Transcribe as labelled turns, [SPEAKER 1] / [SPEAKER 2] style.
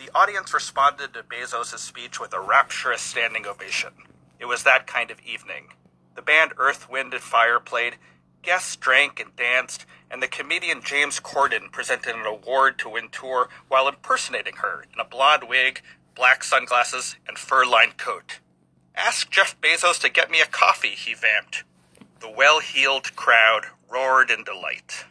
[SPEAKER 1] The audience responded to Bezos' speech with a rapturous standing ovation. It was that kind of evening. The band Earth, Wind, and Fire played, guests drank and danced, and the comedian James Corden presented an award to Wintour while impersonating her in a blonde wig, black sunglasses, and fur lined coat. Ask Jeff Bezos to get me a coffee, he vamped. The well heeled crowd roared in delight.